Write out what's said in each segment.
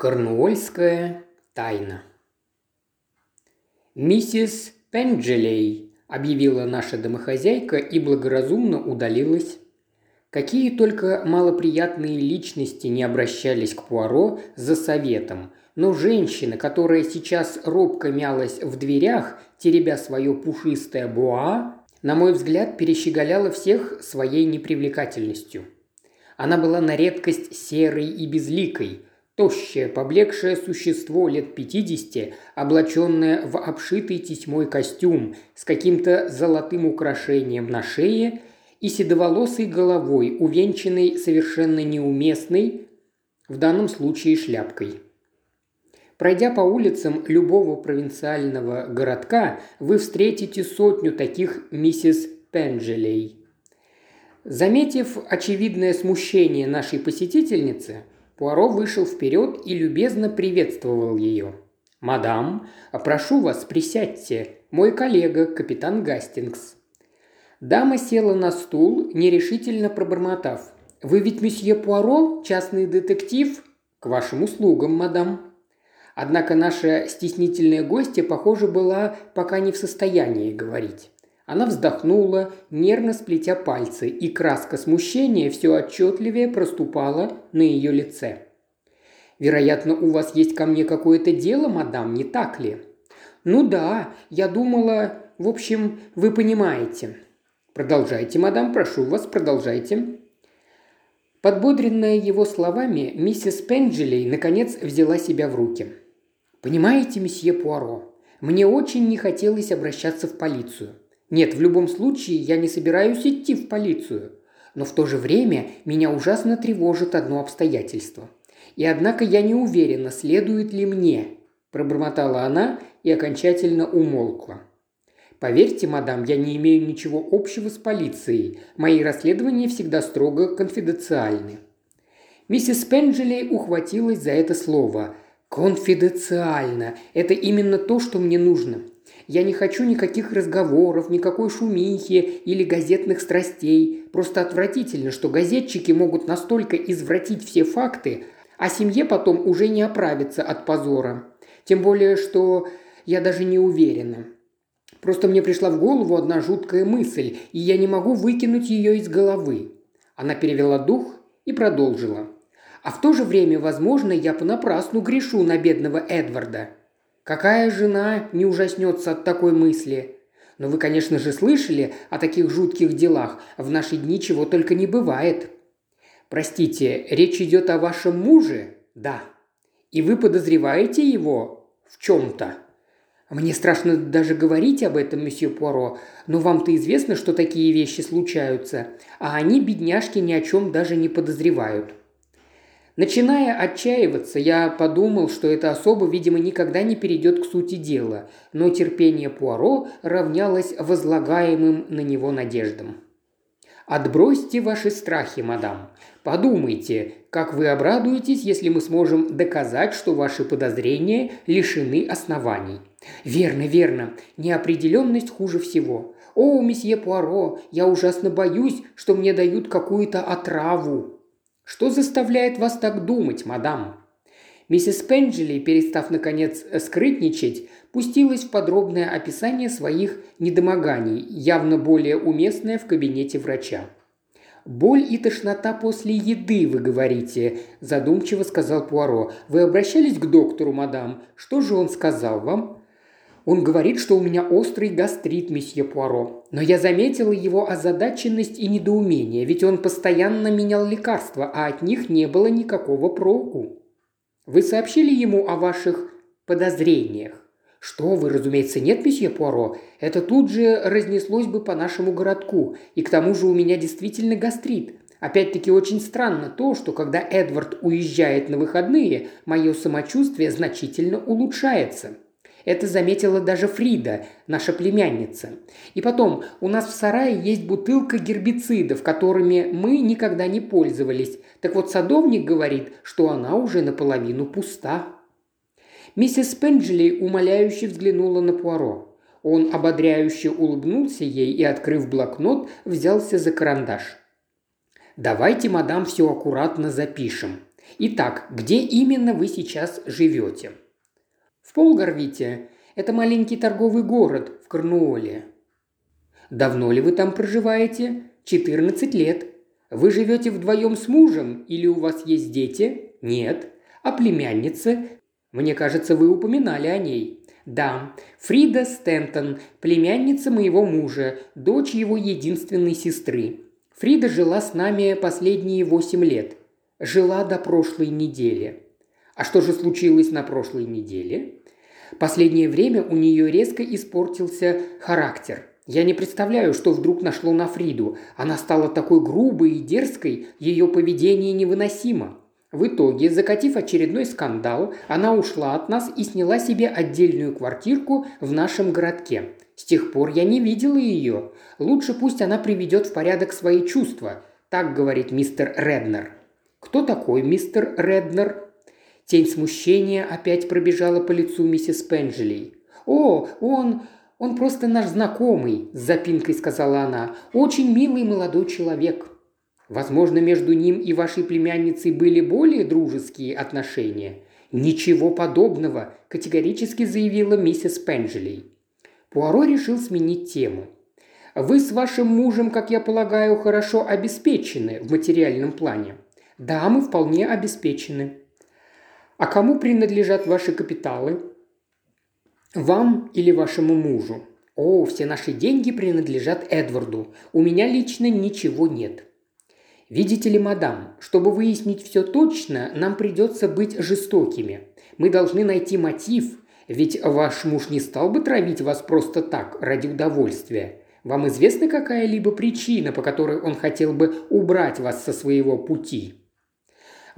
Корнуольская тайна. «Миссис Пенджелей», – объявила наша домохозяйка и благоразумно удалилась. Какие только малоприятные личности не обращались к Пуаро за советом, но женщина, которая сейчас робко мялась в дверях, теребя свое пушистое буа, на мой взгляд, перещеголяла всех своей непривлекательностью. Она была на редкость серой и безликой – Тощее, поблекшее существо лет пятидесяти, облаченное в обшитый тесьмой костюм с каким-то золотым украшением на шее и седоволосой головой, увенчанной совершенно неуместной, в данном случае шляпкой. Пройдя по улицам любого провинциального городка, вы встретите сотню таких миссис Пенджелей. Заметив очевидное смущение нашей посетительницы – Пуаро вышел вперед и любезно приветствовал ее. «Мадам, прошу вас, присядьте. Мой коллега, капитан Гастингс». Дама села на стул, нерешительно пробормотав. «Вы ведь месье Пуаро, частный детектив?» «К вашим услугам, мадам». Однако наша стеснительная гостья, похоже, была пока не в состоянии говорить. Она вздохнула, нервно сплетя пальцы, и краска смущения все отчетливее проступала на ее лице. «Вероятно, у вас есть ко мне какое-то дело, мадам, не так ли?» «Ну да, я думала... В общем, вы понимаете». «Продолжайте, мадам, прошу вас, продолжайте». Подбодренная его словами, миссис Пенджелей наконец взяла себя в руки. «Понимаете, месье Пуаро, мне очень не хотелось обращаться в полицию. Нет, в любом случае я не собираюсь идти в полицию. Но в то же время меня ужасно тревожит одно обстоятельство. И однако я не уверена, следует ли мне, пробормотала она и окончательно умолкла. Поверьте, мадам, я не имею ничего общего с полицией. Мои расследования всегда строго конфиденциальны. Миссис Пенджелей ухватилась за это слово. «Конфиденциально. Это именно то, что мне нужно. Я не хочу никаких разговоров, никакой шумихи или газетных страстей. Просто отвратительно, что газетчики могут настолько извратить все факты, а семье потом уже не оправиться от позора. Тем более, что я даже не уверена. Просто мне пришла в голову одна жуткая мысль, и я не могу выкинуть ее из головы. Она перевела дух и продолжила. А в то же время, возможно, я понапрасну грешу на бедного Эдварда. Какая жена не ужаснется от такой мысли? Но вы, конечно же, слышали о таких жутких делах. В наши дни чего только не бывает. Простите, речь идет о вашем муже? Да. И вы подозреваете его в чем-то? Мне страшно даже говорить об этом, месье Пуаро, но вам-то известно, что такие вещи случаются, а они, бедняжки, ни о чем даже не подозревают. Начиная отчаиваться, я подумал, что эта особа, видимо, никогда не перейдет к сути дела, но терпение Пуаро равнялось возлагаемым на него надеждам. Отбросьте ваши страхи, мадам. Подумайте, как вы обрадуетесь, если мы сможем доказать, что ваши подозрения лишены оснований. Верно, верно. Неопределенность хуже всего. О, месье Пуаро, я ужасно боюсь, что мне дают какую-то отраву. Что заставляет вас так думать, мадам?» Миссис Пенджели, перестав, наконец, скрытничать, пустилась в подробное описание своих недомоганий, явно более уместное в кабинете врача. «Боль и тошнота после еды, вы говорите», – задумчиво сказал Пуаро. «Вы обращались к доктору, мадам? Что же он сказал вам?» Он говорит, что у меня острый гастрит, месье Пуаро. Но я заметила его озадаченность и недоумение, ведь он постоянно менял лекарства, а от них не было никакого проку. Вы сообщили ему о ваших подозрениях? Что вы, разумеется, нет, месье Пуаро. Это тут же разнеслось бы по нашему городку. И к тому же у меня действительно гастрит. Опять-таки очень странно то, что когда Эдвард уезжает на выходные, мое самочувствие значительно улучшается. Это заметила даже Фрида, наша племянница. И потом, у нас в сарае есть бутылка гербицидов, которыми мы никогда не пользовались. Так вот, садовник говорит, что она уже наполовину пуста. Миссис Пенджели умоляюще взглянула на Пуаро. Он ободряюще улыбнулся ей и, открыв блокнот, взялся за карандаш. «Давайте, мадам, все аккуратно запишем. Итак, где именно вы сейчас живете?» «В Полгарвите. Это маленький торговый город в Корнуоле». «Давно ли вы там проживаете?» «14 лет. Вы живете вдвоем с мужем или у вас есть дети?» «Нет». «А племянница?» «Мне кажется, вы упоминали о ней». «Да, Фрида Стентон, племянница моего мужа, дочь его единственной сестры. Фрида жила с нами последние восемь лет. Жила до прошлой недели. А что же случилось на прошлой неделе? Последнее время у нее резко испортился характер. Я не представляю, что вдруг нашло на Фриду. Она стала такой грубой и дерзкой, ее поведение невыносимо. В итоге, закатив очередной скандал, она ушла от нас и сняла себе отдельную квартирку в нашем городке. С тех пор я не видела ее. Лучше пусть она приведет в порядок свои чувства. Так говорит мистер Реднер. Кто такой мистер Реднер? Тень смущения опять пробежала по лицу миссис Пенджелей. «О, он... он просто наш знакомый», – с запинкой сказала она. «Очень милый молодой человек». Возможно, между ним и вашей племянницей были более дружеские отношения. Ничего подобного, категорически заявила миссис Пенджелей. Пуаро решил сменить тему. Вы с вашим мужем, как я полагаю, хорошо обеспечены в материальном плане. Да, мы вполне обеспечены. А кому принадлежат ваши капиталы? Вам или вашему мужу? О, все наши деньги принадлежат Эдварду. У меня лично ничего нет. Видите ли, мадам, чтобы выяснить все точно, нам придется быть жестокими. Мы должны найти мотив, ведь ваш муж не стал бы травить вас просто так, ради удовольствия. Вам известна какая-либо причина, по которой он хотел бы убрать вас со своего пути?»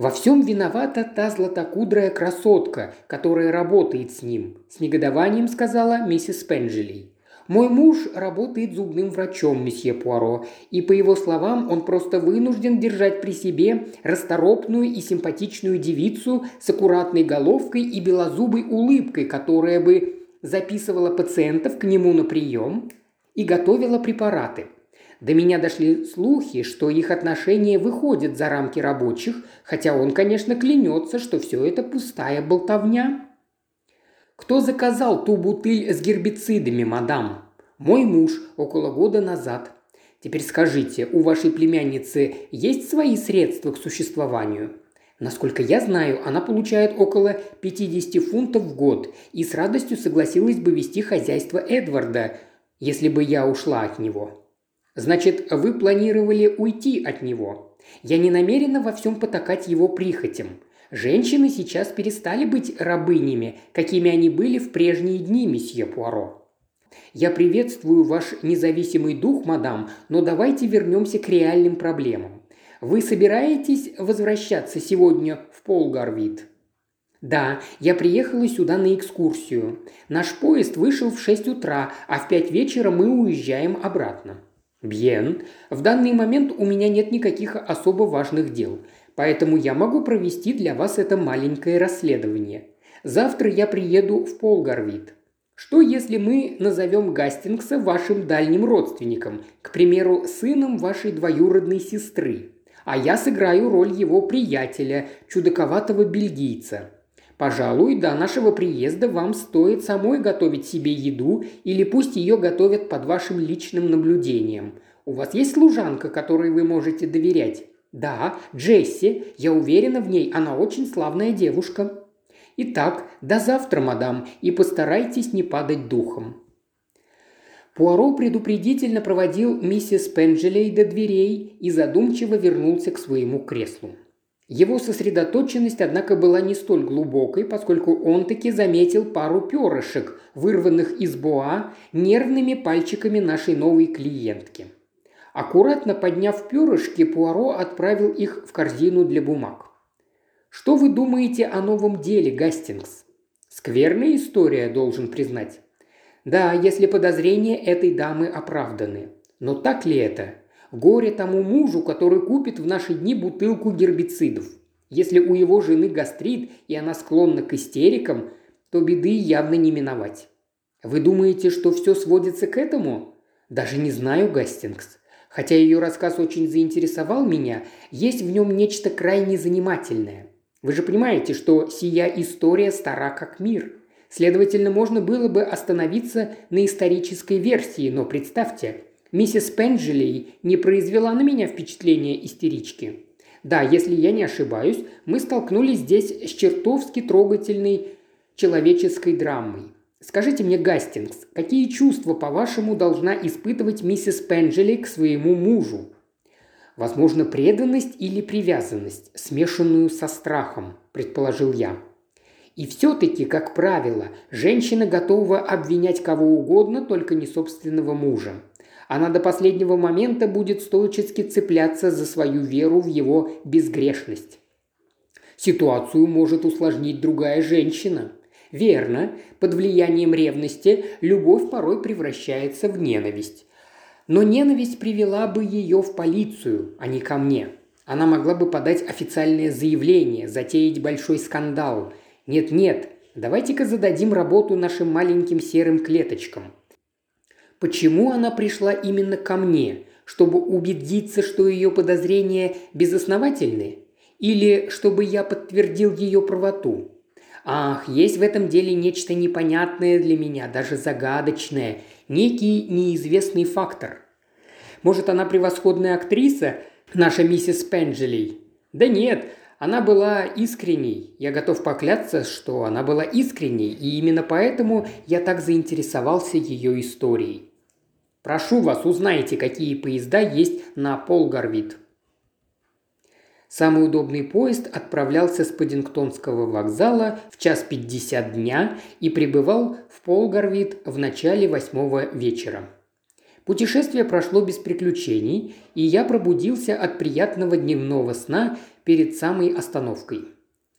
«Во всем виновата та златокудрая красотка, которая работает с ним», – с негодованием сказала миссис Пенджелей. Мой муж работает зубным врачом, месье Пуаро, и, по его словам, он просто вынужден держать при себе расторопную и симпатичную девицу с аккуратной головкой и белозубой улыбкой, которая бы записывала пациентов к нему на прием и готовила препараты. До меня дошли слухи, что их отношения выходят за рамки рабочих, хотя он, конечно, клянется, что все это пустая болтовня. «Кто заказал ту бутыль с гербицидами, мадам?» «Мой муж около года назад». «Теперь скажите, у вашей племянницы есть свои средства к существованию?» Насколько я знаю, она получает около 50 фунтов в год и с радостью согласилась бы вести хозяйство Эдварда, если бы я ушла от него. Значит, вы планировали уйти от него. Я не намерена во всем потакать его прихотям. Женщины сейчас перестали быть рабынями, какими они были в прежние дни, месье Пуаро. Я приветствую ваш независимый дух, мадам, но давайте вернемся к реальным проблемам. Вы собираетесь возвращаться сегодня в Полгарвит? Да, я приехала сюда на экскурсию. Наш поезд вышел в 6 утра, а в 5 вечера мы уезжаем обратно. Бьен, в данный момент у меня нет никаких особо важных дел. Поэтому я могу провести для вас это маленькое расследование. Завтра я приеду в Полгарвит. Что если мы назовем Гастингса вашим дальним родственником, к примеру, сыном вашей двоюродной сестры, а я сыграю роль его приятеля, чудаковатого бельгийца? Пожалуй, до нашего приезда вам стоит самой готовить себе еду или пусть ее готовят под вашим личным наблюдением. У вас есть служанка, которой вы можете доверять? «Да, Джесси, я уверена в ней, она очень славная девушка». «Итак, до завтра, мадам, и постарайтесь не падать духом». Пуаро предупредительно проводил миссис Пенджелей до дверей и задумчиво вернулся к своему креслу. Его сосредоточенность, однако, была не столь глубокой, поскольку он таки заметил пару перышек, вырванных из боа нервными пальчиками нашей новой клиентки – Аккуратно подняв перышки, Пуаро отправил их в корзину для бумаг. «Что вы думаете о новом деле, Гастингс?» «Скверная история, должен признать». «Да, если подозрения этой дамы оправданы. Но так ли это? Горе тому мужу, который купит в наши дни бутылку гербицидов. Если у его жены гастрит, и она склонна к истерикам, то беды явно не миновать. Вы думаете, что все сводится к этому? Даже не знаю, Гастингс. Хотя ее рассказ очень заинтересовал меня, есть в нем нечто крайне занимательное. Вы же понимаете, что сия история стара как мир. Следовательно, можно было бы остановиться на исторической версии, но представьте, миссис Пенджелей не произвела на меня впечатление истерички. Да, если я не ошибаюсь, мы столкнулись здесь с чертовски трогательной человеческой драмой. Скажите мне, Гастингс, какие чувства, по-вашему, должна испытывать миссис Пенджели к своему мужу? Возможно, преданность или привязанность, смешанную со страхом, предположил я. И все-таки, как правило, женщина готова обвинять кого угодно, только не собственного мужа. Она до последнего момента будет стоически цепляться за свою веру в его безгрешность. Ситуацию может усложнить другая женщина. Верно, под влиянием ревности любовь порой превращается в ненависть. Но ненависть привела бы ее в полицию, а не ко мне. Она могла бы подать официальное заявление, затеять большой скандал. Нет-нет, давайте-ка зададим работу нашим маленьким серым клеточкам. Почему она пришла именно ко мне? Чтобы убедиться, что ее подозрения безосновательны? Или чтобы я подтвердил ее правоту? Ах, есть в этом деле нечто непонятное для меня, даже загадочное, некий неизвестный фактор. Может, она превосходная актриса, наша миссис Пенджелей? Да нет, она была искренней. Я готов поклясться, что она была искренней, и именно поэтому я так заинтересовался ее историей. Прошу вас, узнайте, какие поезда есть на Полгарвит. Самый удобный поезд отправлялся с Паддингтонского вокзала в час пятьдесят дня и прибывал в Полгарвит в начале восьмого вечера. Путешествие прошло без приключений, и я пробудился от приятного дневного сна перед самой остановкой.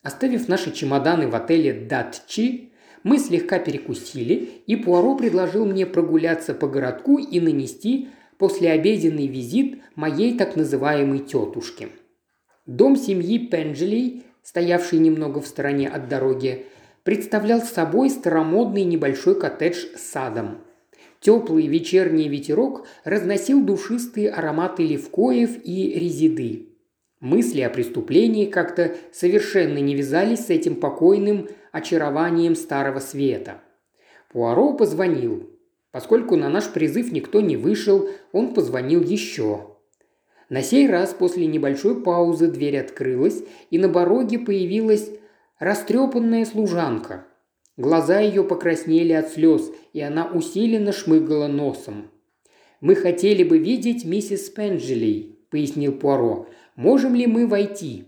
Оставив наши чемоданы в отеле «Датчи», мы слегка перекусили, и Пуаро предложил мне прогуляться по городку и нанести послеобеденный визит моей так называемой тетушке – Дом семьи Пенджелей, стоявший немного в стороне от дороги, представлял собой старомодный небольшой коттедж с садом. Теплый вечерний ветерок разносил душистые ароматы левкоев и резиды. Мысли о преступлении как-то совершенно не вязались с этим покойным очарованием старого света. Пуаро позвонил. Поскольку на наш призыв никто не вышел, он позвонил еще. На сей раз после небольшой паузы дверь открылась, и на пороге появилась растрепанная служанка. Глаза ее покраснели от слез, и она усиленно шмыгала носом. «Мы хотели бы видеть миссис Пенджелей», – пояснил Пуаро. «Можем ли мы войти?»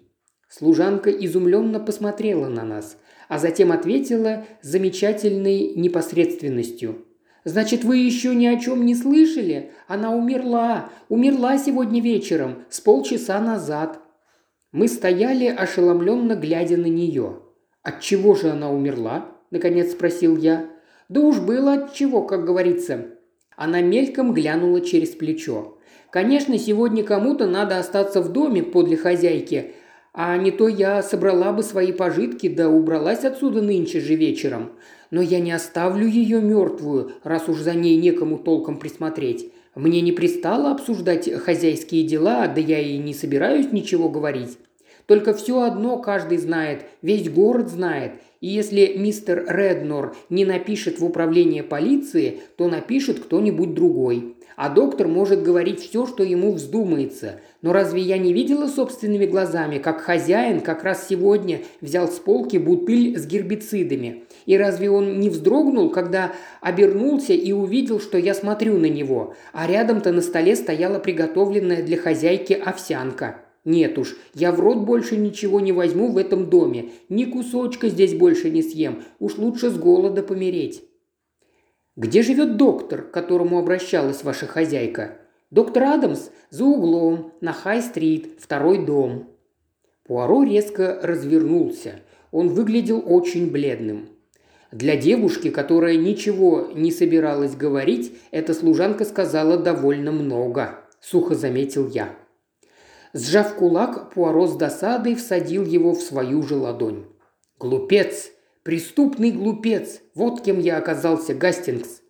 Служанка изумленно посмотрела на нас, а затем ответила замечательной непосредственностью. Значит, вы еще ни о чем не слышали? Она умерла. Умерла сегодня вечером, с полчаса назад». Мы стояли, ошеломленно глядя на нее. «От чего же она умерла?» – наконец спросил я. «Да уж было от чего, как говорится». Она мельком глянула через плечо. «Конечно, сегодня кому-то надо остаться в доме подле хозяйки, а не то я собрала бы свои пожитки, да убралась отсюда нынче же вечером но я не оставлю ее мертвую, раз уж за ней некому толком присмотреть. Мне не пристало обсуждать хозяйские дела, да я и не собираюсь ничего говорить. Только все одно каждый знает, весь город знает, и если мистер Реднор не напишет в управление полиции, то напишет кто-нибудь другой. А доктор может говорить все, что ему вздумается. Но разве я не видела собственными глазами, как хозяин как раз сегодня взял с полки бутыль с гербицидами? И разве он не вздрогнул, когда обернулся и увидел, что я смотрю на него, а рядом-то на столе стояла приготовленная для хозяйки овсянка? Нет уж, я в рот больше ничего не возьму в этом доме, ни кусочка здесь больше не съем, уж лучше с голода помереть. Где живет доктор, к которому обращалась ваша хозяйка? Доктор Адамс за углом, на Хай-стрит, второй дом. Пуаро резко развернулся. Он выглядел очень бледным. Для девушки, которая ничего не собиралась говорить, эта служанка сказала довольно много, сухо заметил я. Сжав кулак, Пуаро с досадой всадил его в свою же ладонь. «Глупец! Преступный глупец! Вот кем я оказался, Гастингс!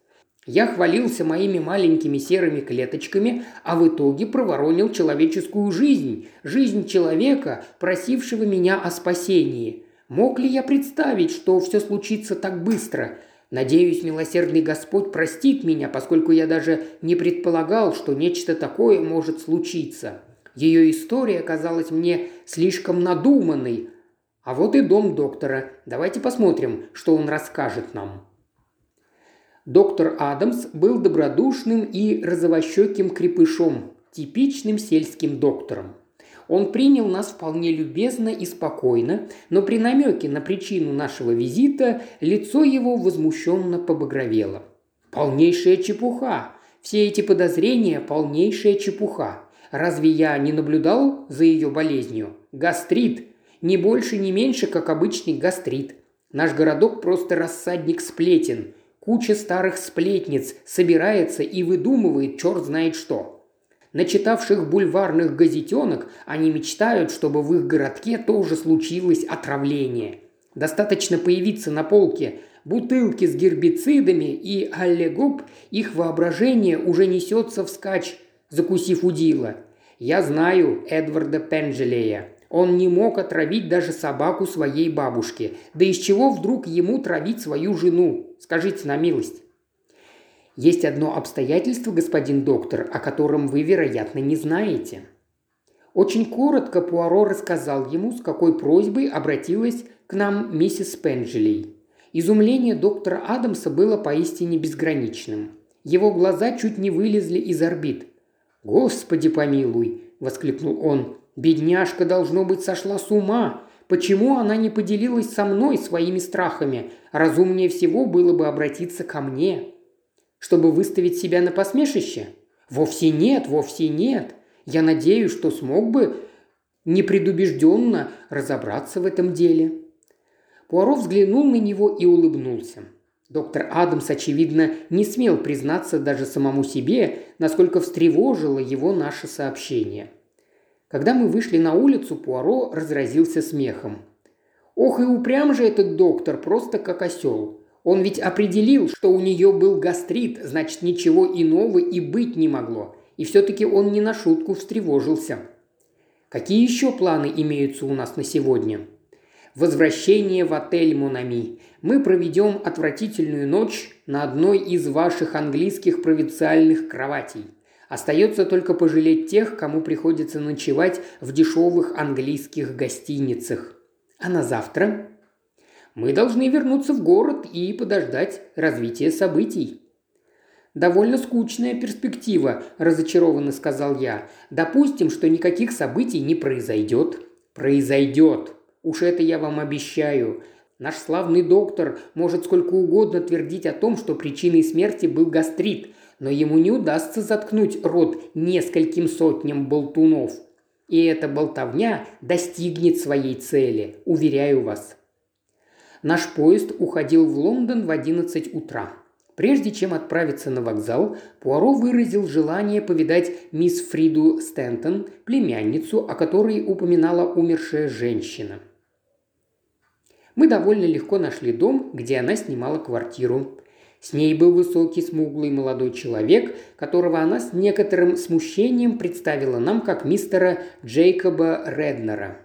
Я хвалился моими маленькими серыми клеточками, а в итоге проворонил человеческую жизнь, жизнь человека, просившего меня о спасении. Мог ли я представить, что все случится так быстро? Надеюсь, милосердный Господь простит меня, поскольку я даже не предполагал, что нечто такое может случиться. Ее история казалась мне слишком надуманной. А вот и дом доктора. Давайте посмотрим, что он расскажет нам. Доктор Адамс был добродушным и розовощеким крепышом, типичным сельским доктором. Он принял нас вполне любезно и спокойно, но при намеке на причину нашего визита лицо его возмущенно побагровело. «Полнейшая чепуха! Все эти подозрения – полнейшая чепуха. Разве я не наблюдал за ее болезнью? Гастрит. Не больше, не меньше, как обычный гастрит. Наш городок просто рассадник сплетен. Куча старых сплетниц собирается и выдумывает черт знает что. Начитавших бульварных газетенок они мечтают, чтобы в их городке тоже случилось отравление. Достаточно появиться на полке бутылки с гербицидами и аллегоп, их воображение уже несется вскачь, закусив удила. Я знаю Эдварда Пенджелея. Он не мог отравить даже собаку своей бабушки. Да из чего вдруг ему травить свою жену? Скажите на милость. Есть одно обстоятельство, господин доктор, о котором вы, вероятно, не знаете. Очень коротко Пуаро рассказал ему, с какой просьбой обратилась к нам миссис Пенджелей. Изумление доктора Адамса было поистине безграничным. Его глаза чуть не вылезли из орбит. «Господи помилуй!» – воскликнул он. Бедняжка, должно быть, сошла с ума. Почему она не поделилась со мной своими страхами? Разумнее всего было бы обратиться ко мне. Чтобы выставить себя на посмешище? Вовсе нет, вовсе нет. Я надеюсь, что смог бы непредубежденно разобраться в этом деле. Пуаро взглянул на него и улыбнулся. Доктор Адамс, очевидно, не смел признаться даже самому себе, насколько встревожило его наше сообщение – когда мы вышли на улицу, Пуаро разразился смехом. «Ох и упрям же этот доктор, просто как осел. Он ведь определил, что у нее был гастрит, значит, ничего иного и быть не могло. И все-таки он не на шутку встревожился. Какие еще планы имеются у нас на сегодня? Возвращение в отель Монами. Мы проведем отвратительную ночь на одной из ваших английских провинциальных кроватей – Остается только пожалеть тех, кому приходится ночевать в дешевых английских гостиницах. А на завтра? Мы должны вернуться в город и подождать развития событий. «Довольно скучная перспектива», – разочарованно сказал я. «Допустим, что никаких событий не произойдет». «Произойдет. Уж это я вам обещаю. Наш славный доктор может сколько угодно твердить о том, что причиной смерти был гастрит, но ему не удастся заткнуть рот нескольким сотням болтунов. И эта болтовня достигнет своей цели, уверяю вас. Наш поезд уходил в Лондон в 11 утра. Прежде чем отправиться на вокзал, Пуаро выразил желание повидать мисс Фриду Стентон, племянницу, о которой упоминала умершая женщина. Мы довольно легко нашли дом, где она снимала квартиру. С ней был высокий, смуглый молодой человек, которого она с некоторым смущением представила нам как мистера Джейкоба Реднера.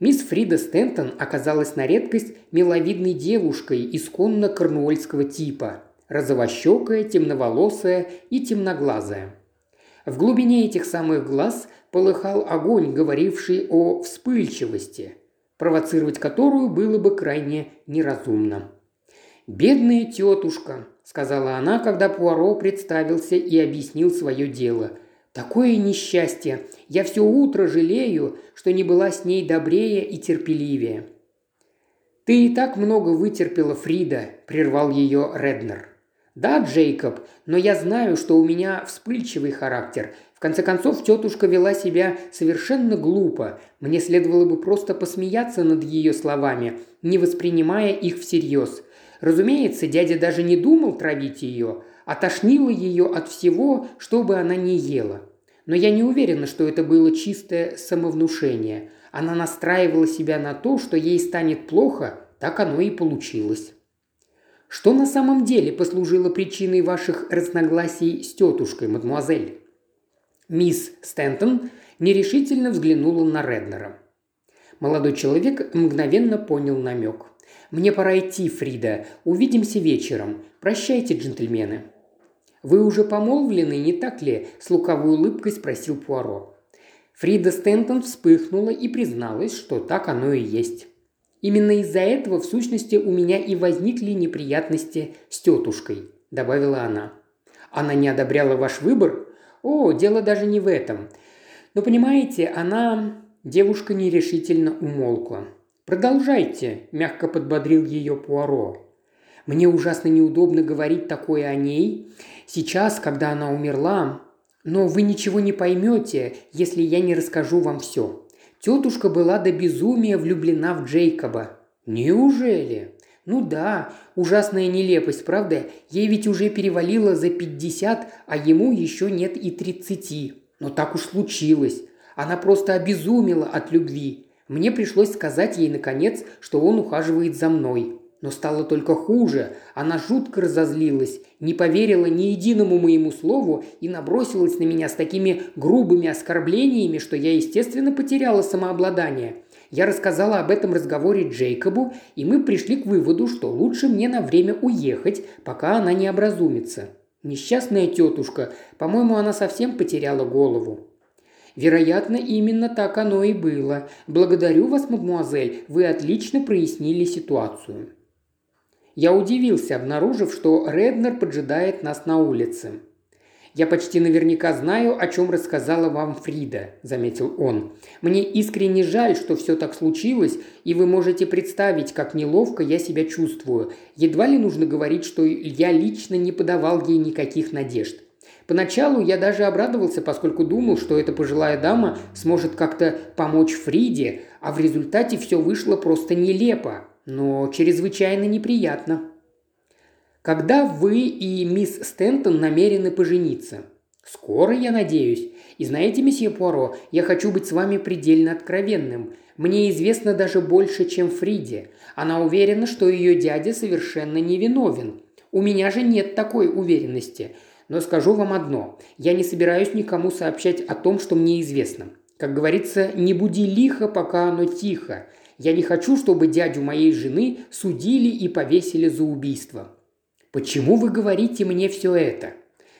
Мисс Фрида Стентон оказалась на редкость миловидной девушкой исконно корнуольского типа, розовощекая, темноволосая и темноглазая. В глубине этих самых глаз полыхал огонь, говоривший о вспыльчивости, провоцировать которую было бы крайне неразумно. «Бедная тетушка», – сказала она, когда Пуаро представился и объяснил свое дело. «Такое несчастье! Я все утро жалею, что не была с ней добрее и терпеливее». «Ты и так много вытерпела, Фрида», – прервал ее Реднер. «Да, Джейкоб, но я знаю, что у меня вспыльчивый характер. В конце концов, тетушка вела себя совершенно глупо. Мне следовало бы просто посмеяться над ее словами, не воспринимая их всерьез. Разумеется, дядя даже не думал травить ее, а тошнило ее от всего, что бы она ни ела. Но я не уверена, что это было чистое самовнушение. Она настраивала себя на то, что ей станет плохо, так оно и получилось. Что на самом деле послужило причиной ваших разногласий с тетушкой, мадемуазель?» Мисс Стентон нерешительно взглянула на Реднера. Молодой человек мгновенно понял намек. «Мне пора идти, Фрида. Увидимся вечером. Прощайте, джентльмены». «Вы уже помолвлены, не так ли?» – с лукавой улыбкой спросил Пуаро. Фрида Стентон вспыхнула и призналась, что так оно и есть. Именно из-за этого, в сущности, у меня и возникли неприятности с тетушкой», – добавила она. «Она не одобряла ваш выбор?» «О, дело даже не в этом. Но понимаете, она...» Девушка нерешительно умолкла. «Продолжайте», – мягко подбодрил ее Пуаро. «Мне ужасно неудобно говорить такое о ней. Сейчас, когда она умерла, но вы ничего не поймете, если я не расскажу вам все. Тетушка была до безумия влюблена в Джейкоба. Неужели? Ну да, ужасная нелепость, правда? Ей ведь уже перевалило за пятьдесят, а ему еще нет и тридцати. Но так уж случилось. Она просто обезумела от любви. Мне пришлось сказать ей, наконец, что он ухаживает за мной. Но стало только хуже. Она жутко разозлилась, не поверила ни единому моему слову и набросилась на меня с такими грубыми оскорблениями, что я, естественно, потеряла самообладание. Я рассказала об этом разговоре Джейкобу, и мы пришли к выводу, что лучше мне на время уехать, пока она не образумится. Несчастная тетушка, по-моему, она совсем потеряла голову. Вероятно, именно так оно и было. Благодарю вас, мадмуазель, вы отлично прояснили ситуацию. Я удивился, обнаружив, что Реднер поджидает нас на улице. «Я почти наверняка знаю, о чем рассказала вам Фрида», – заметил он. «Мне искренне жаль, что все так случилось, и вы можете представить, как неловко я себя чувствую. Едва ли нужно говорить, что я лично не подавал ей никаких надежд. Поначалу я даже обрадовался, поскольку думал, что эта пожилая дама сможет как-то помочь Фриде, а в результате все вышло просто нелепо но чрезвычайно неприятно. Когда вы и мисс Стентон намерены пожениться? Скоро, я надеюсь. И знаете, месье Пуаро, я хочу быть с вами предельно откровенным. Мне известно даже больше, чем Фриде. Она уверена, что ее дядя совершенно невиновен. У меня же нет такой уверенности. Но скажу вам одно. Я не собираюсь никому сообщать о том, что мне известно. Как говорится, не буди лихо, пока оно тихо. Я не хочу, чтобы дядю моей жены судили и повесили за убийство. Почему вы говорите мне все это?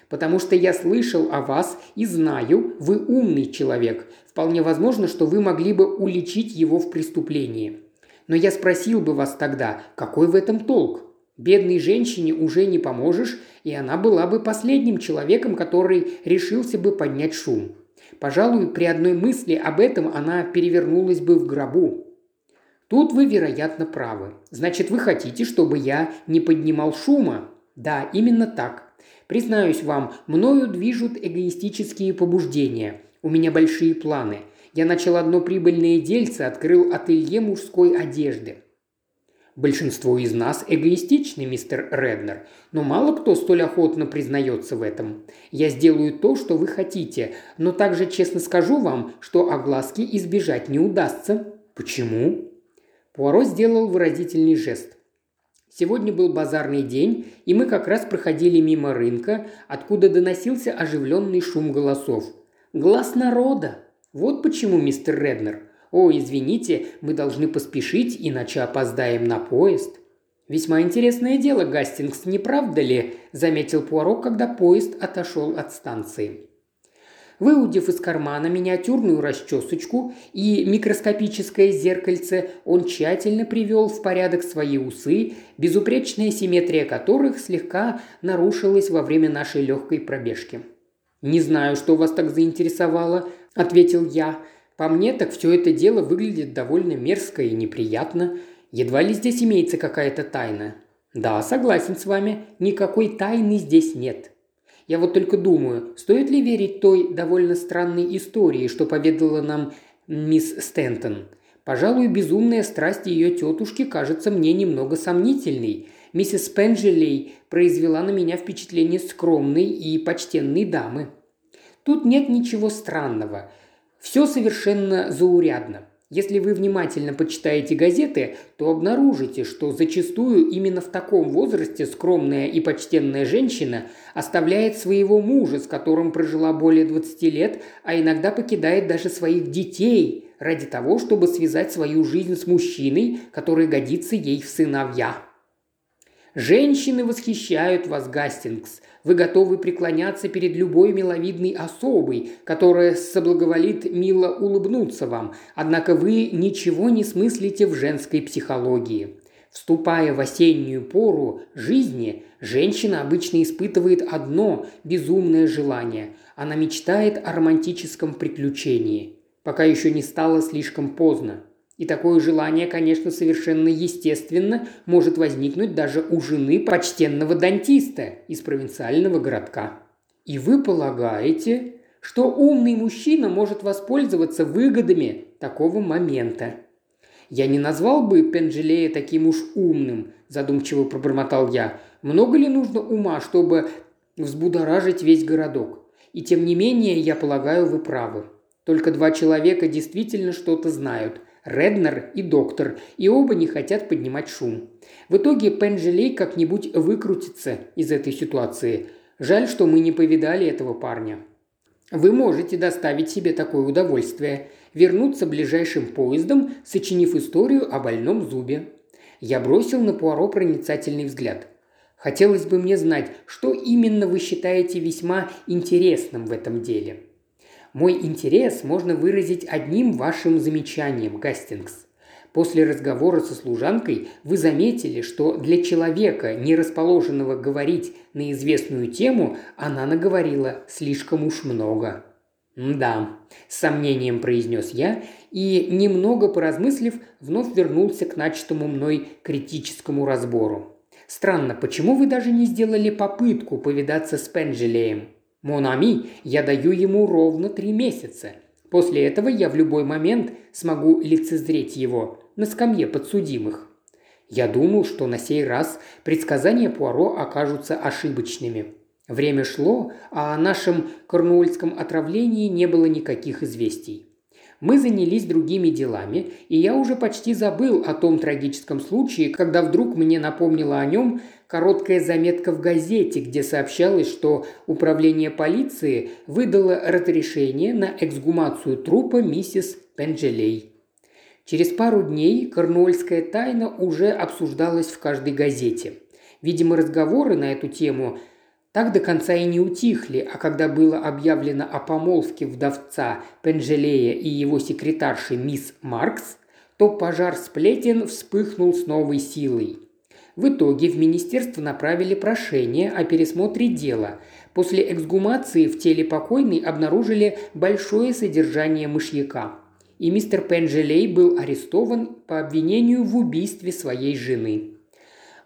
Потому что я слышал о вас и знаю, вы умный человек. Вполне возможно, что вы могли бы уличить его в преступлении. Но я спросил бы вас тогда, какой в этом толк? Бедной женщине уже не поможешь, и она была бы последним человеком, который решился бы поднять шум. Пожалуй, при одной мысли об этом она перевернулась бы в гробу. Тут вы, вероятно, правы. Значит, вы хотите, чтобы я не поднимал шума? Да, именно так. Признаюсь вам, мною движут эгоистические побуждения. У меня большие планы. Я начал одно прибыльное дельце, открыл ателье мужской одежды. Большинство из нас эгоистичны, мистер Реднер, но мало кто столь охотно признается в этом. Я сделаю то, что вы хотите, но также честно скажу вам, что огласки избежать не удастся. Почему? Пуаро сделал выразительный жест. Сегодня был базарный день, и мы как раз проходили мимо рынка, откуда доносился оживленный шум голосов. «Глаз народа!» Вот почему, мистер Реднер. «О, извините, мы должны поспешить, иначе опоздаем на поезд». «Весьма интересное дело, Гастингс, не правда ли?» – заметил Пуаро, когда поезд отошел от станции. Выудив из кармана миниатюрную расчесочку и микроскопическое зеркальце, он тщательно привел в порядок свои усы, безупречная симметрия которых слегка нарушилась во время нашей легкой пробежки. «Не знаю, что вас так заинтересовало», – ответил я. «По мне, так все это дело выглядит довольно мерзко и неприятно. Едва ли здесь имеется какая-то тайна». «Да, согласен с вами, никакой тайны здесь нет», я вот только думаю, стоит ли верить той довольно странной истории, что поведала нам мисс Стентон. Пожалуй, безумная страсть ее тетушки кажется мне немного сомнительной. Миссис Пенджелей произвела на меня впечатление скромной и почтенной дамы. Тут нет ничего странного. Все совершенно заурядно. Если вы внимательно почитаете газеты, то обнаружите, что зачастую именно в таком возрасте скромная и почтенная женщина оставляет своего мужа, с которым прожила более 20 лет, а иногда покидает даже своих детей ради того, чтобы связать свою жизнь с мужчиной, который годится ей в сыновья. Женщины восхищают вас, Гастингс. Вы готовы преклоняться перед любой миловидной особой, которая соблаговолит мило улыбнуться вам, однако вы ничего не смыслите в женской психологии. Вступая в осеннюю пору жизни, женщина обычно испытывает одно безумное желание. Она мечтает о романтическом приключении, пока еще не стало слишком поздно. И такое желание, конечно, совершенно естественно может возникнуть даже у жены почтенного дантиста из провинциального городка. И вы полагаете, что умный мужчина может воспользоваться выгодами такого момента. «Я не назвал бы Пенджелея таким уж умным», – задумчиво пробормотал я. «Много ли нужно ума, чтобы взбудоражить весь городок? И тем не менее, я полагаю, вы правы. Только два человека действительно что-то знают – Реднер и доктор, и оба не хотят поднимать шум. В итоге Пенджелей как-нибудь выкрутится из этой ситуации. Жаль, что мы не повидали этого парня. Вы можете доставить себе такое удовольствие – вернуться ближайшим поездом, сочинив историю о больном зубе. Я бросил на Пуаро проницательный взгляд. Хотелось бы мне знать, что именно вы считаете весьма интересным в этом деле. Мой интерес можно выразить одним вашим замечанием, Гастингс. После разговора со служанкой вы заметили, что для человека, не расположенного говорить на известную тему, она наговорила слишком уж много. «Да», – с сомнением произнес я и, немного поразмыслив, вновь вернулся к начатому мной критическому разбору. «Странно, почему вы даже не сделали попытку повидаться с Пенджелеем? Монами, я даю ему ровно три месяца. После этого я в любой момент смогу лицезреть его на скамье подсудимых. Я думал, что на сей раз предсказания Пуаро окажутся ошибочными. Время шло, а о нашем корнуольском отравлении не было никаких известий. Мы занялись другими делами, и я уже почти забыл о том трагическом случае, когда вдруг мне напомнила о нем короткая заметка в газете, где сообщалось, что управление полиции выдало разрешение на эксгумацию трупа миссис Пенджелей. Через пару дней корнуольская тайна уже обсуждалась в каждой газете. Видимо, разговоры на эту тему – так до конца и не утихли, а когда было объявлено о помолвке вдовца Пенжелея и его секретарши мисс Маркс, то пожар сплетен вспыхнул с новой силой. В итоге в министерство направили прошение о пересмотре дела. После эксгумации в теле покойной обнаружили большое содержание мышьяка. И мистер Пенжелей был арестован по обвинению в убийстве своей жены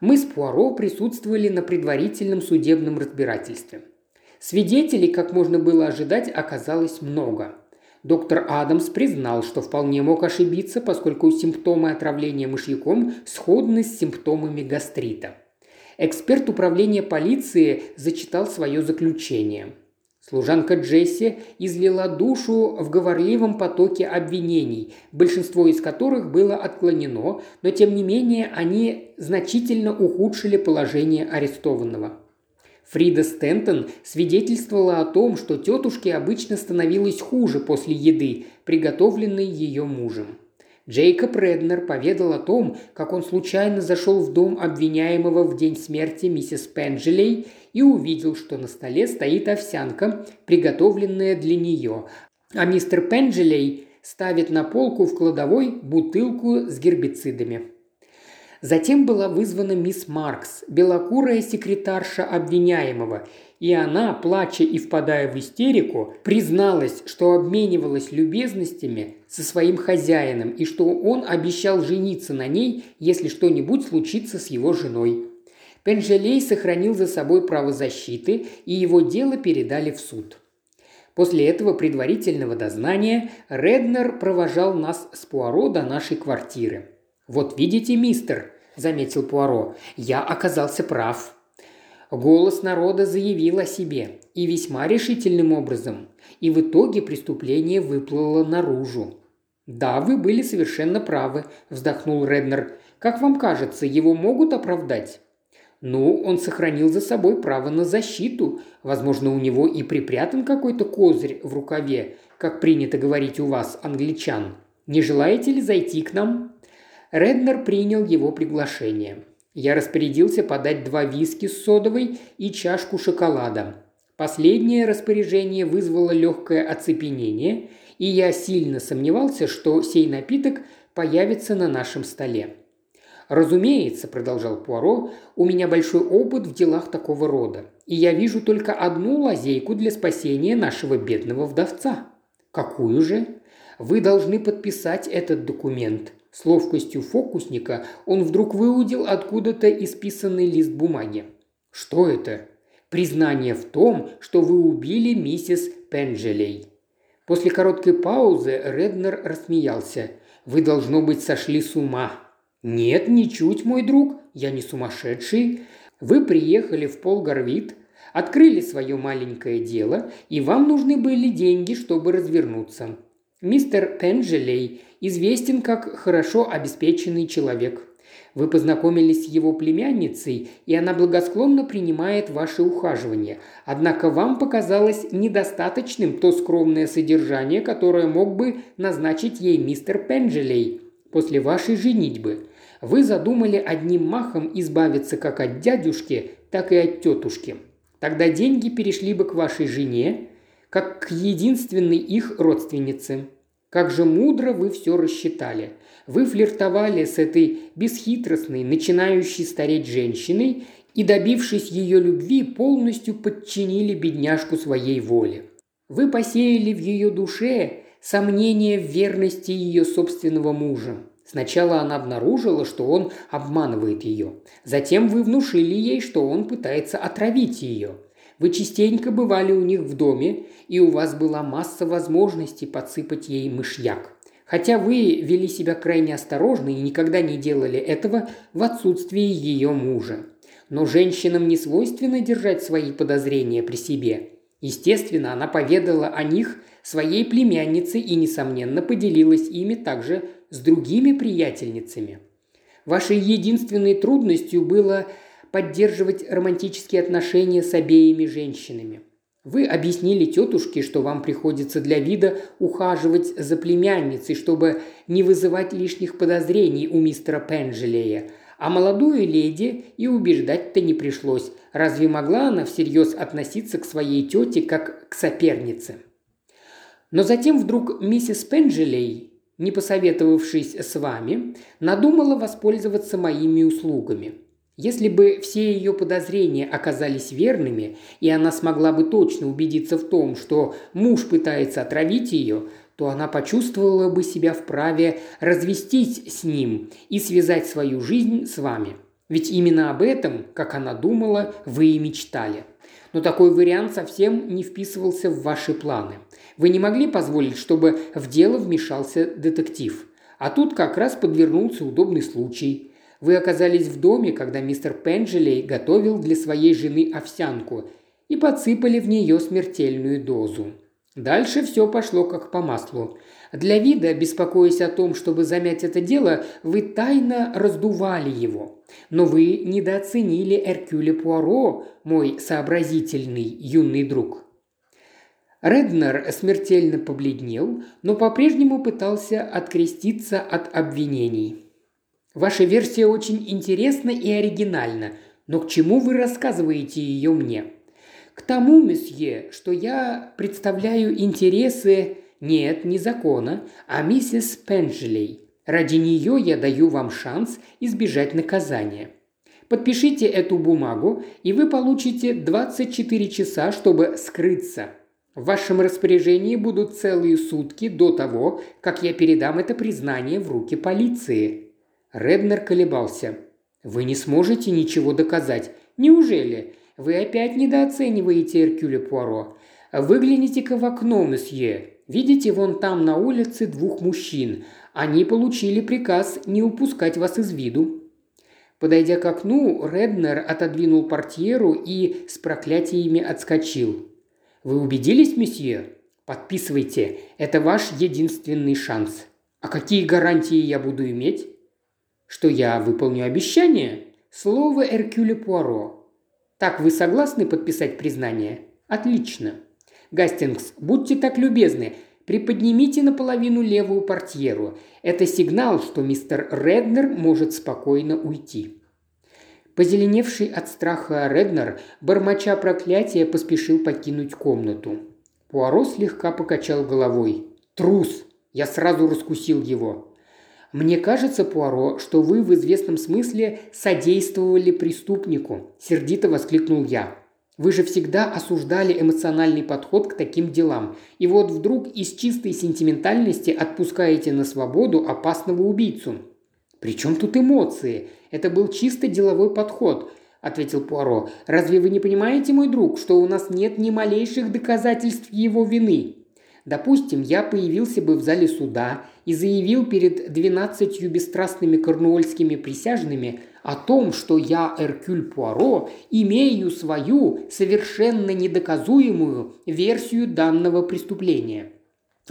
мы с Пуаро присутствовали на предварительном судебном разбирательстве. Свидетелей, как можно было ожидать, оказалось много. Доктор Адамс признал, что вполне мог ошибиться, поскольку симптомы отравления мышьяком сходны с симптомами гастрита. Эксперт управления полиции зачитал свое заключение – Служанка Джесси излила душу в говорливом потоке обвинений, большинство из которых было отклонено, но тем не менее они значительно ухудшили положение арестованного. Фрида Стентон свидетельствовала о том, что тетушке обычно становилось хуже после еды, приготовленной ее мужем. Джейкоб Реднер поведал о том, как он случайно зашел в дом обвиняемого в день смерти миссис Пенджелей и увидел, что на столе стоит овсянка, приготовленная для нее, а мистер Пенджелей ставит на полку в кладовой бутылку с гербицидами. Затем была вызвана мисс Маркс, белокурая секретарша обвиняемого, и она, плача и впадая в истерику, призналась, что обменивалась любезностями со своим хозяином и что он обещал жениться на ней, если что-нибудь случится с его женой. Пенжелей сохранил за собой право защиты, и его дело передали в суд. После этого предварительного дознания Реднер провожал нас с Пуаро до нашей квартиры. «Вот видите, мистер», – заметил Пуаро, – «я оказался прав. Голос народа заявил о себе, и весьма решительным образом, и в итоге преступление выплыло наружу. «Да, вы были совершенно правы», – вздохнул Реднер. «Как вам кажется, его могут оправдать?» «Ну, он сохранил за собой право на защиту. Возможно, у него и припрятан какой-то козырь в рукаве, как принято говорить у вас, англичан. Не желаете ли зайти к нам?» Реднер принял его приглашение. Я распорядился подать два виски с содовой и чашку шоколада. Последнее распоряжение вызвало легкое оцепенение, и я сильно сомневался, что сей напиток появится на нашем столе. «Разумеется», – продолжал Пуаро, – «у меня большой опыт в делах такого рода, и я вижу только одну лазейку для спасения нашего бедного вдовца». «Какую же?» «Вы должны подписать этот документ», с ловкостью фокусника он вдруг выудил откуда-то исписанный лист бумаги. «Что это?» «Признание в том, что вы убили миссис Пенджелей». После короткой паузы Реднер рассмеялся. «Вы, должно быть, сошли с ума». «Нет, ничуть, мой друг, я не сумасшедший. Вы приехали в Полгарвит, открыли свое маленькое дело, и вам нужны были деньги, чтобы развернуться. Мистер Пенджелей известен как хорошо обеспеченный человек. Вы познакомились с его племянницей, и она благосклонно принимает ваши ухаживания. Однако вам показалось недостаточным то скромное содержание, которое мог бы назначить ей мистер Пенджелей после вашей женитьбы. Вы задумали одним махом избавиться как от дядюшки, так и от тетушки. Тогда деньги перешли бы к вашей жене, как к единственной их родственнице. Как же мудро вы все рассчитали. Вы флиртовали с этой бесхитростной, начинающей стареть женщиной и, добившись ее любви, полностью подчинили бедняжку своей воле. Вы посеяли в ее душе сомнение в верности ее собственного мужа. Сначала она обнаружила, что он обманывает ее. Затем вы внушили ей, что он пытается отравить ее – вы частенько бывали у них в доме, и у вас была масса возможностей подсыпать ей мышьяк. Хотя вы вели себя крайне осторожно и никогда не делали этого в отсутствии ее мужа. Но женщинам не свойственно держать свои подозрения при себе. Естественно, она поведала о них своей племяннице и, несомненно, поделилась ими также с другими приятельницами. Вашей единственной трудностью было поддерживать романтические отношения с обеими женщинами. Вы объяснили тетушке, что вам приходится для вида ухаживать за племянницей, чтобы не вызывать лишних подозрений у мистера Пенджелея, а молодую леди и убеждать-то не пришлось. Разве могла она всерьез относиться к своей тете как к сопернице? Но затем вдруг миссис Пенджелей, не посоветовавшись с вами, надумала воспользоваться моими услугами – если бы все ее подозрения оказались верными, и она смогла бы точно убедиться в том, что муж пытается отравить ее, то она почувствовала бы себя вправе развестись с ним и связать свою жизнь с вами. Ведь именно об этом, как она думала, вы и мечтали. Но такой вариант совсем не вписывался в ваши планы. Вы не могли позволить, чтобы в дело вмешался детектив. А тут как раз подвернулся удобный случай. Вы оказались в доме, когда мистер Пенджелей готовил для своей жены овсянку и подсыпали в нее смертельную дозу. Дальше все пошло как по маслу. Для вида, беспокоясь о том, чтобы замять это дело, вы тайно раздували его. Но вы недооценили Эркюля Пуаро, мой сообразительный юный друг. Реднер смертельно побледнел, но по-прежнему пытался откреститься от обвинений. Ваша версия очень интересна и оригинальна, но к чему вы рассказываете ее мне? К тому, месье, что я представляю интересы нет, не закона, а миссис Пенджелей. Ради нее я даю вам шанс избежать наказания. Подпишите эту бумагу, и вы получите 24 часа, чтобы скрыться. В вашем распоряжении будут целые сутки до того, как я передам это признание в руки полиции. Реднер колебался. «Вы не сможете ничего доказать. Неужели? Вы опять недооцениваете Эркюля Пуаро. Выгляните-ка в окно, месье. Видите вон там на улице двух мужчин. Они получили приказ не упускать вас из виду». Подойдя к окну, Реднер отодвинул портьеру и с проклятиями отскочил. «Вы убедились, месье? Подписывайте. Это ваш единственный шанс». А какие гарантии я буду иметь? Что я выполню обещание? Слово Эркюля Пуаро. Так вы согласны подписать признание? Отлично. Гастингс, будьте так любезны, приподнимите наполовину левую портьеру. Это сигнал, что мистер Реднер может спокойно уйти. Позеленевший от страха Реднер, бормоча проклятия, поспешил покинуть комнату. Пуаро слегка покачал головой. «Трус! Я сразу раскусил его. «Мне кажется, Пуаро, что вы в известном смысле содействовали преступнику», – сердито воскликнул я. «Вы же всегда осуждали эмоциональный подход к таким делам, и вот вдруг из чистой сентиментальности отпускаете на свободу опасного убийцу». «При чем тут эмоции? Это был чисто деловой подход», – ответил Пуаро. «Разве вы не понимаете, мой друг, что у нас нет ни малейших доказательств его вины? Допустим, я появился бы в зале суда и заявил перед двенадцатью бесстрастными корнуольскими присяжными о том, что я, Эркюль Пуаро, имею свою совершенно недоказуемую версию данного преступления.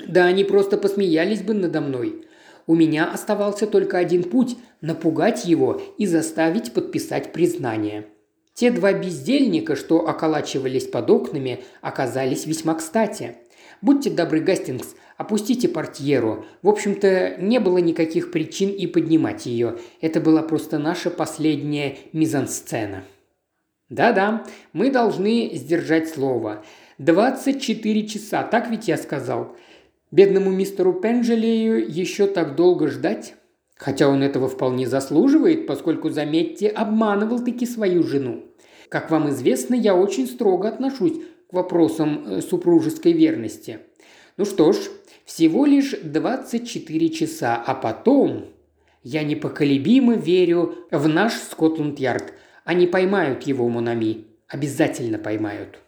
Да они просто посмеялись бы надо мной. У меня оставался только один путь – напугать его и заставить подписать признание. Те два бездельника, что околачивались под окнами, оказались весьма кстати – Будьте добры, Гастингс, опустите портьеру. В общем-то, не было никаких причин и поднимать ее. Это была просто наша последняя мизансцена. Да-да, мы должны сдержать слово. 24 часа, так ведь я сказал. Бедному мистеру Пенджелею еще так долго ждать. Хотя он этого вполне заслуживает, поскольку, заметьте, обманывал-таки свою жену. Как вам известно, я очень строго отношусь к вопросам э, супружеской верности. Ну что ж, всего лишь 24 часа, а потом я непоколебимо верю в наш Скотланд-Ярд. Они поймают его, Монами. Обязательно поймают.